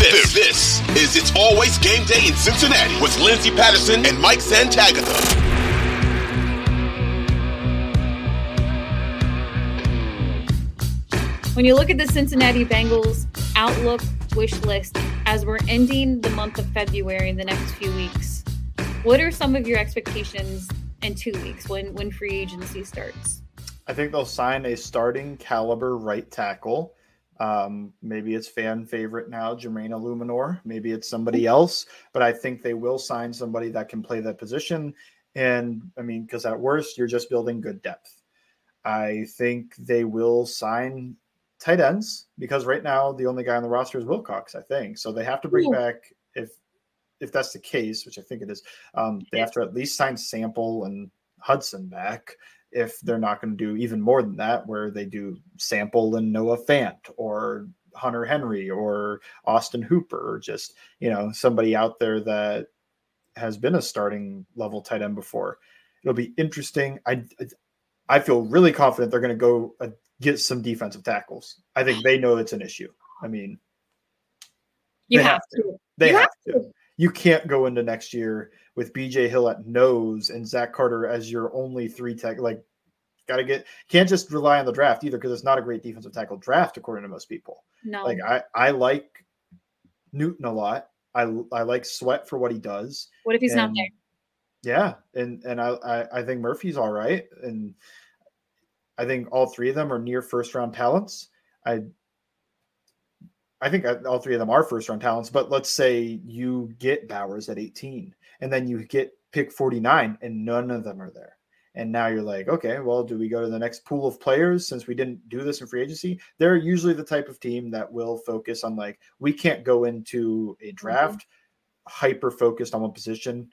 This, this is It's Always Game Day in Cincinnati with Lindsay Patterson and Mike Santagata. When you look at the Cincinnati Bengals outlook wish list as we're ending the month of February in the next few weeks, what are some of your expectations in two weeks when when free agency starts? I think they'll sign a starting caliber right tackle. Um, maybe it's fan favorite now, Jermaine Eluemunor. Maybe it's somebody else, but I think they will sign somebody that can play that position. And I mean, because at worst, you're just building good depth. I think they will sign tight ends because right now the only guy on the roster is Wilcox, I think. So they have to bring back if if that's the case, which I think it is. Um, they have to at least sign Sample and Hudson back if they're not going to do even more than that, where they do Sample and Noah Fant or Hunter Henry or Austin Hooper, or just you know somebody out there that has been a starting level tight end before. It'll be interesting. I I feel really confident they're going to go uh, get some defensive tackles. I think they know it's an issue. I mean, you have, have, to. to. They you have, have to. to. You can't go into next year with BJ Hill at nose and Zach Carter as your only three tech. Like, got to get can't just rely on the draft either because it's not a great defensive tackle draft according to most people. No, like I I like Newton a lot. I I like Sweat for what he does. What if he's and, not there? Yeah, and and I, I I think Murphy's all right, and I think all three of them are near first round talents. I I think all three of them are first round talents, but let's say you get Bowers at 18 and then you get pick 49 and none of them are there. And now you're like, okay, well, do we go to the next pool of players since we didn't do this in free agency? They're usually the type of team that will focus on like, we can't go into a mm-hmm. draft mm-hmm. hyper focused on one position.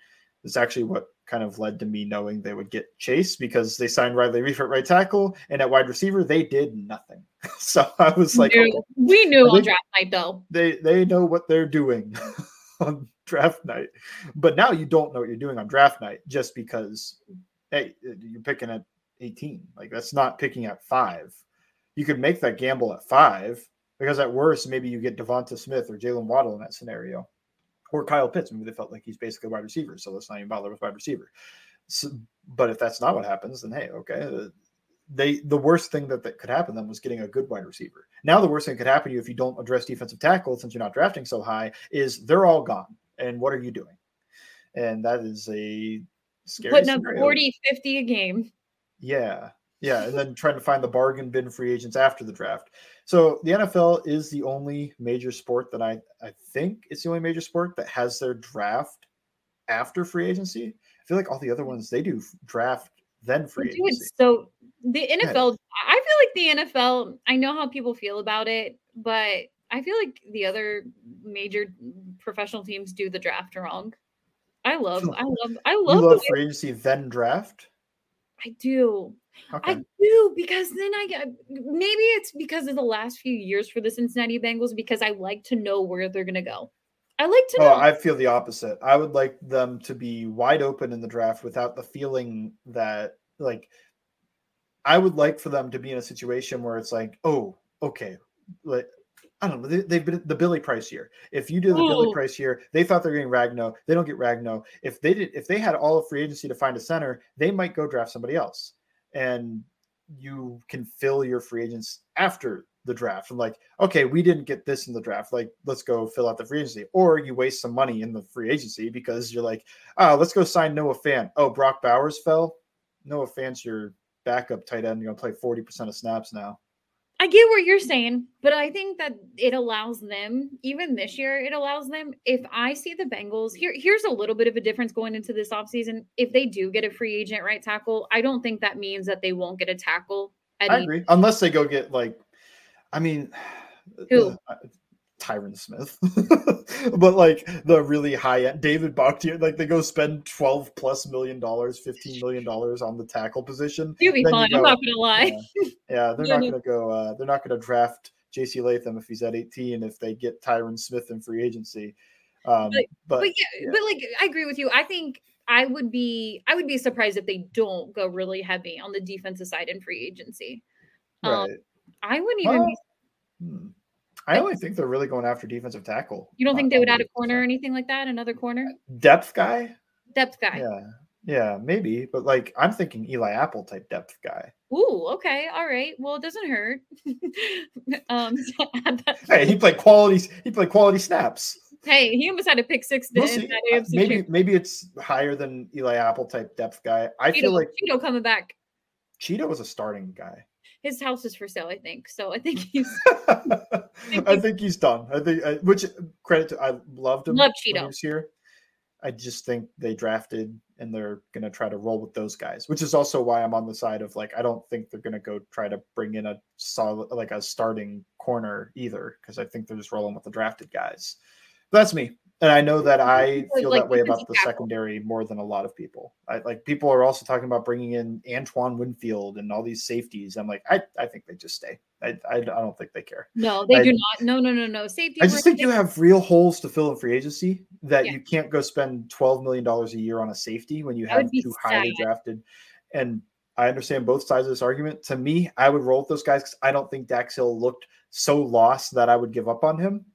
It's actually what kind of led to me knowing they would get Chase because they signed Riley Reiff at right tackle and at wide receiver they did nothing. so I was like, okay. we knew on draft night though. They they know what they're doing on draft night, but now you don't know what you're doing on draft night just because hey you're picking at 18. Like that's not picking at five. You could make that gamble at five because at worst maybe you get Devonta Smith or Jaylen Waddle in that scenario or Kyle Pitts. Maybe they felt like he's basically a wide receiver, so let's not even bother with wide receiver. So, but if that's not what happens, then hey, okay. Uh, they the worst thing that, that could happen them was getting a good wide receiver. Now the worst thing that could happen to you if you don't address defensive tackle, since you're not drafting so high, is they're all gone. And what are you doing? And that is a scary putting up 40, 50 a game. Yeah. Yeah, and then trying to find the bargain bin free agents after the draft. So the NFL is the only major sport that I I think it's the only major sport that has their draft after free agency. I feel like all the other mm-hmm. ones they do draft then free agency. So the NFL. I feel like the NFL. I know how people feel about it, but I feel like the other major professional teams do the draft wrong. I love, I love, I love, you love free agency then draft. I do. Okay. I do because then I get maybe it's because of the last few years for the Cincinnati Bengals because I like to know where they're going to go. I like to oh, know. Oh, I feel the opposite. I would like them to be wide open in the draft without the feeling that like I would like for them to be in a situation where it's like, oh, okay, like I don't know. They, have been the Billy Price year. If you do the Ooh. Billy Price year, they thought they're getting Ragnow. They don't get Ragnow. If they did, if they had all of free agency to find a center, they might go draft somebody else and you can fill your free agents after the draft. I'm like, okay, we didn't get this in the draft. Like, let's go fill out the free agency. Or you waste some money in the free agency because you're like, oh, let's go sign Noah Fant. Oh, Brock Bowers fell. Noah Fant's your backup tight end. You're gonna play 40% of snaps now. I get what you're saying, but I think that it allows them, even this year, it allows them. If I see the Bengals, here, here's a little bit of a difference going into this offseason. If they do get a free agent right tackle, I don't think that means that they won't get a tackle. I agree. Unless they go get like, I mean, who? Uh, Tyron Smith, but like the really high end David Bakhtiari, like they go spend 12 plus million dollars, 15 million dollars on the tackle position. You'll be fine. You I'm not gonna lie. Yeah, yeah they're not gonna go, uh, they're not gonna draft JC Latham if he's at 18 if they get Tyron Smith in free agency. Um, but, but, but yeah, yeah, but like I agree with you. I think I would be I would be surprised if they don't go really heavy on the defensive side in free agency. Um, right. I wouldn't even well, be. Hmm. I only think they're really going after defensive tackle. You don't think they would add a corner or anything like that? Another corner? depth guy? Depth guy. Yeah, yeah, maybe. But like, I'm thinking Eli Apple type depth guy. Ooh, okay. All right. Well, it doesn't hurt. um, so add that- Hey, he played quality. He played quality snaps. hey, he almost had a pick six We'll that Uh, AFC Maybe maybe it's higher than Eli Apple type depth guy. I feel Chido, like Chido coming back. Chido was a starting guy. His house is for sale, I think. So I think he's I think he's done. I think, I, which uh, credit to, I loved him. Love when he Chido. was here. I just think they drafted and they're going to try to roll with those guys, which is also why I'm on the side of like, I don't think they're going to go try to bring in a solid, like a starting corner either, because I think they're just rolling with the drafted guys. But that's me. And I know that I feel like that way about the tackle. secondary more than a lot of people. I like people are also talking about bringing in Antoine Winfield and all these safeties. I'm like, I, I think they just stay. I, I, I don't think they care. no, they I- do not. No, no, no, no. Safety. I just think you have real holes to fill in free agency that Yeah. you can't go spend twelve million dollars a year on a safety when you That have two highly drafted. And I understand both sides of this argument. To me, I would roll with those guys because I don't think Dax Hill looked so lost that I would give up on him.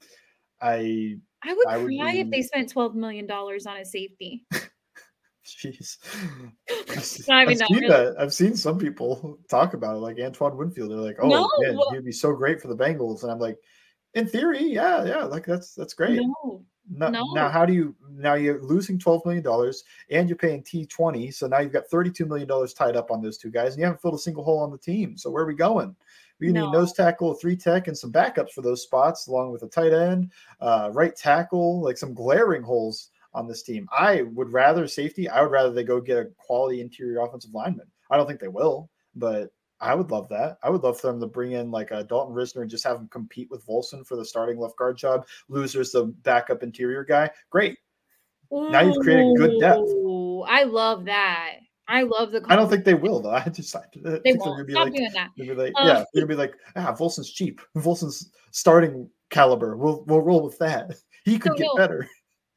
I I would I would cry if they spent twelve million dollars on a safety. jeez. I mean, I've seen really. that. I've seen some people talk about it, like Antoine Winfield. They're like, "Oh, No, man, well- he'd be so great for the Bengals," and I'm like, "In theory, yeah, yeah, like that's that's great." No, No, No. Now, how do you now you're losing twelve million dollars and you're paying Tee twenty, so now you've got thirty two million dollars tied up on those two guys, and you haven't filled a single hole on the team. So where are we going? We need No. a nose tackle, three tech, and some backups for those spots, along with a tight end, uh, right tackle, like some glaring holes on this team. I would rather safety. I would rather they go get a quality interior offensive lineman. I don't think they will, but I would love that. I would love for them to bring in like a Dalton Risner and just have him compete with Volson for the starting left guard job. Loser's the backup interior guy. Great. Now you've created good depth. I love that. I love the. I don't think they will though. I just I think they they're won't gonna be stop like, doing that. they're like Um, yeah, they're gonna be like ah, Volson's cheap. Volson's starting caliber. We'll we'll roll with that. He could So, get no, better.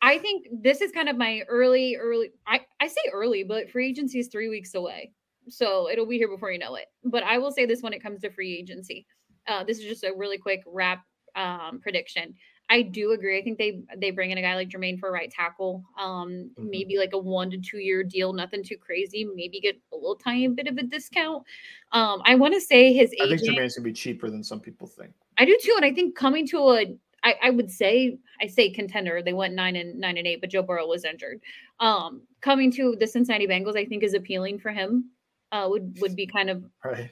I think this is kind of my early, early. I I say early, but free agency is three weeks away, so it'll be here before you know it. But I will say this when it comes to free agency, uh, this is just a really quick wrap um, prediction. I do agree. I think they they bring in a guy like Jermaine for a right tackle. Um, Mhm. maybe like a one to two year deal, nothing too crazy. Maybe get a little tiny bit of a discount. Um, I want to say his I think. Jermaine's gonna be cheaper than some people think. I do too, and I think coming to a, I, I would say, I say contender. They went nine and nine and eight, but Joe Burrow was injured. Um, coming to the Cincinnati Bengals, I think is appealing for him. Uh, would would be kind of Right.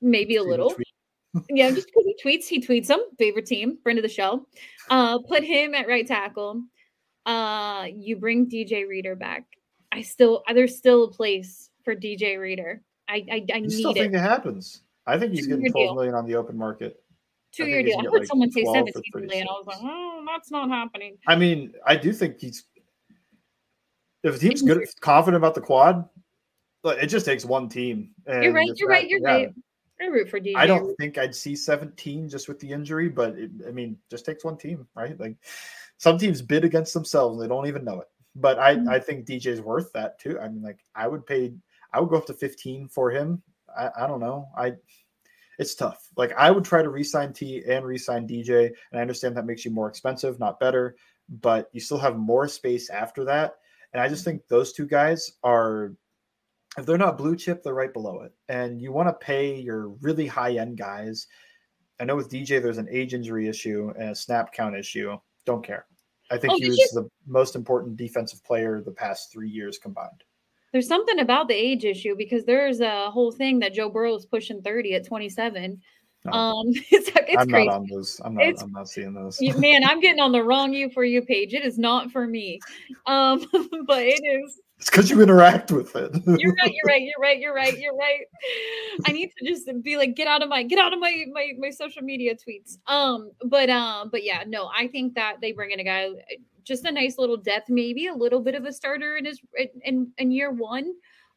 maybe a little, yeah. Just because he tweets, he tweets them. Favorite team, friend of the show. Uh, put him at right tackle. Uh, you bring DJ Reader back. I still, there's still a place for DJ Reader. I I, I You still need it. think it happens? I think he's getting deal. twelve million on the open market. Two year deal. I heard like, someone say 12 17 million. I was like, 36. oh, that's not happening. I mean, I do think he's if a team's good confident about the quad, look, it just takes one team. You're right. You're not- right. You're yeah. right. I root for DJ. I don't think I'd see 17 just with the injury, but it, I mean, just takes one team, right? Like some teams bid against themselves and they don't even know it. But I, Mhm. I think DJ's worth that too. I mean, like I would pay, I would go up to 15 for him. I, I don't know. I, it's tough. Like I would try to re-sign Tee and re-sign DJ, and I understand that makes you more expensive, not better, but you still have more space after that. And I just think those two guys are if they're not blue chip, they're right below it. And you want to pay your really high end guys. I know with DJ, there's an age injury issue and a snap count issue. Don't care. I think Oh, he was you- the most important defensive player the past three years combined. There's something about the age issue because there's a whole thing that Joe Burrow is pushing 30 at 27. No, Um, it's it's I'm crazy. not on those. I'm not. It's- I'm not seeing those. Man, I'm getting on the wrong you for you page. It is not for me. Um, but it is. It's because you interact with it. You're right. You're right. You're right. You're right. You're right. I need to just be like, get out of my, get out of my, my, my social media tweets. Um, but, um, but yeah, no, I think that they bring in a guy, just a nice little depth, maybe a little bit of a starter in his, in, in year one.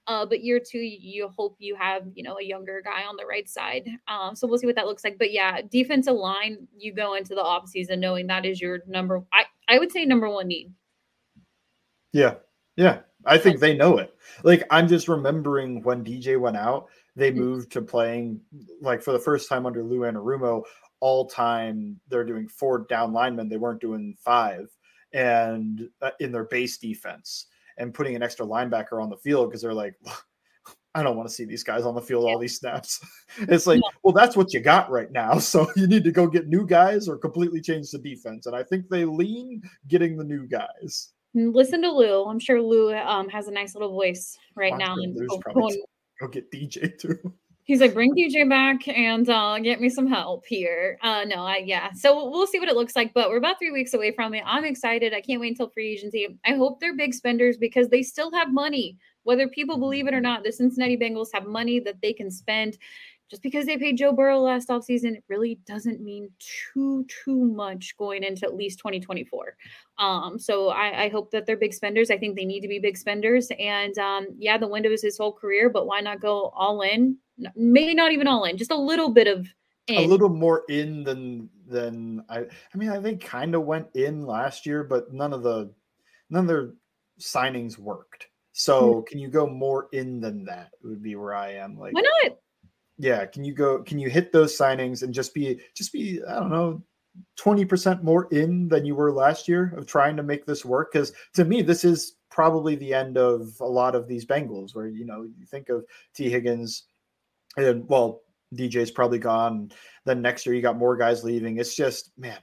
Uh, but year two, you hope you have, you know, a younger guy on the right side. Um, so we'll see what that looks like. But yeah, defensive line, you go into the off season knowing that is your number, I, I would say number one need. Yeah. Yeah. I think they know it. Like I'm just remembering when DJ went out, they Mm. moved to playing like for the first time under Lou Anarumo, all time they're doing four down linemen, they weren't doing five, and uh, in their base defense, and putting an extra linebacker on the field because they're like, I don't want to see these guys on the field all these snaps. it's like, well, that's what you got right now. So you need to go get new guys or completely change the defense. And I think they lean getting the new guys. Listen to Lou. I'm sure Lou um, has a nice little voice right now. And go, go get DJ too. He's like, bring DJ back and uh, get me some help here. Uh, no, I yeah. So we'll see what it looks like, but we're about three weeks away from it. I'm excited. I can't wait until free agency. I hope they're big spenders because they still have money. Whether people believe it or not, the Cincinnati Bengals have money that they can spend. Just because they paid Joe Burrow last offseason, it really doesn't mean too, too much going into at least 2024. Um, so I, I hope that they're big spenders. I think they need to be big spenders. And um, yeah, the window is his whole career, but why not go all in? Maybe not even all in, just a little bit of in. a little more in than than I I mean I think kind of went in last year, but none of the none of their signings worked. So mm-hmm. can you go more in than that? Would be where I am. Like why not? Yeah, can you go? Can you hit those signings and just be just be I don't know. 20% more in than you were last year of trying to make this work because to me this is probably the end of a lot of these Bengals where you know you think of Tee Higgins and well DJ's probably gone then next year you got more guys leaving it's just man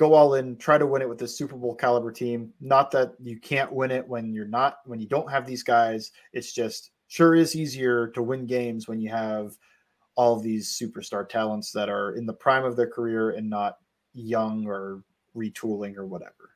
go all in, try to win it with this Super Bowl caliber team. Not that you can't win it when you're not when you don't have these guys. It's just sure is easier to win games when you have all these superstar talents that are in the prime of their career and not young or retooling or whatever.